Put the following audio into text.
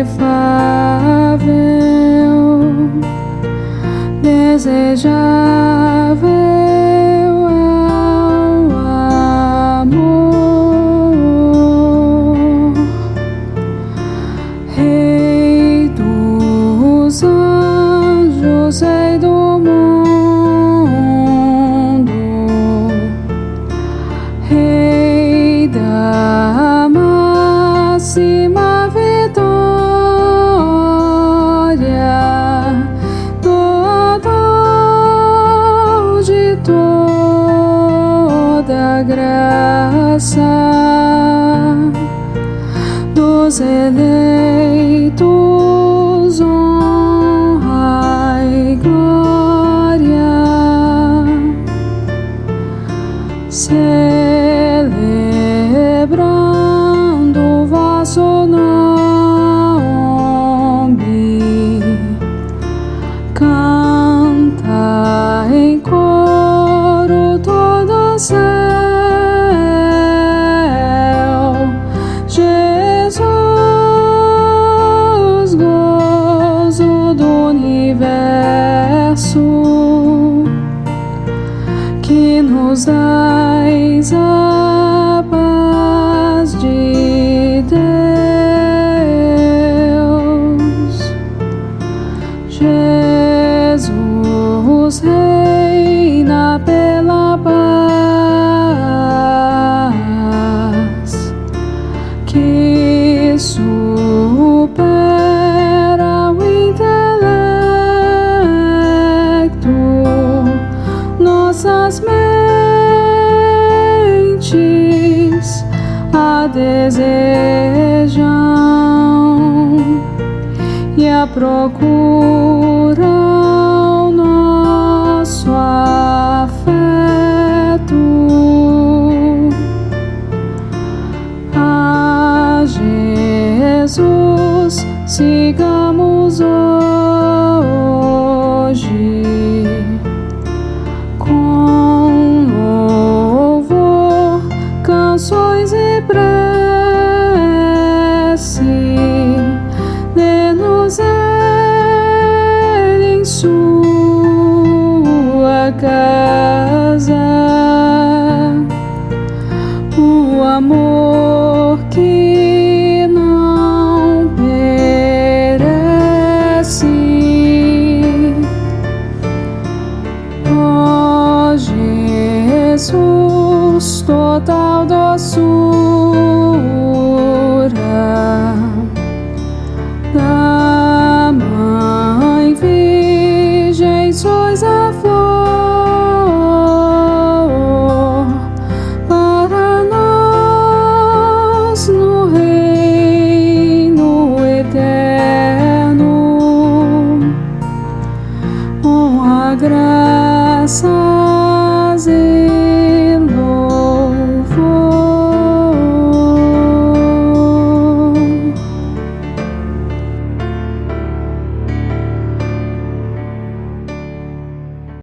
inefável, desejar. Graça dos eleitos honra e glória, celebrando universo, que nos dais a paz de Deus. Jesus desejam e a procura o nosso afeto. A Jesus sigamos Jesus, total doçura da Mãe Virgem, sois a flor para nós no reino eterno. Honra, graças e